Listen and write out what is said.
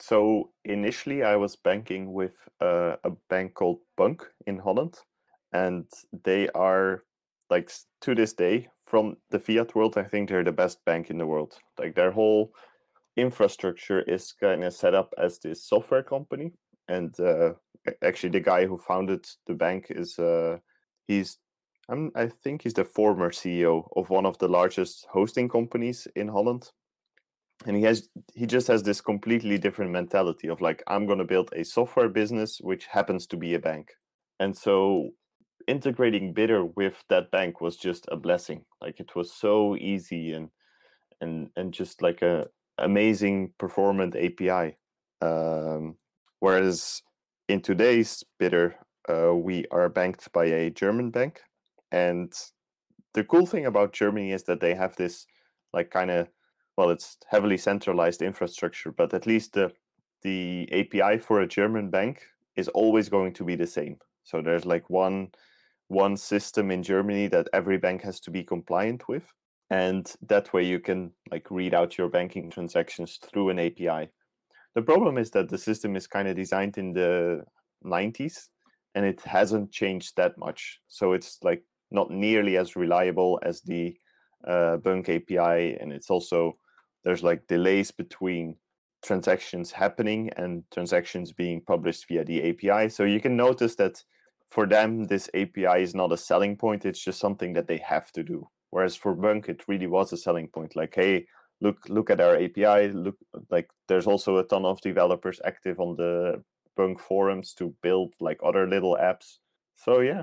So initially, I was banking with uh, a bank called bunq in Holland, and they are like to this day from the fiat world. I think they're the best bank in the world. Like their whole infrastructure is kind of set up as this software company, and uh, actually the guy who founded the bank is uh, he's I'm, I think he's the former CEO of one of the largest hosting companies in Holland and he has he just has this completely different mentality of like i'm going to build a software business which happens to be a bank. And so integrating Bittr with that bank was just a blessing. Like it was so easy and and and just like a amazing performant api um, whereas in today's Bittr uh, we are banked by a german bank. And the cool thing about germany is that they have this like kind of well, it's heavily centralized infrastructure, but at least the the API for a German bank is always going to be the same. So there's like one one system in Germany that every bank has to be compliant with, and that way you can like read out your banking transactions through an API. The problem is that the system is kind of designed in the 90s and it hasn't changed that much. So it's like not nearly as reliable as the uh, bunq API, and it's also there's like delays between transactions happening and transactions being published via the API. So you can notice that for them, this API is not a selling point, it's just something that they have to do. Whereas for bunq, it really was a selling point. Like, hey, look, look at our API. Look, like there's also a ton of developers active on the bunq forums to build like other little apps. So yeah,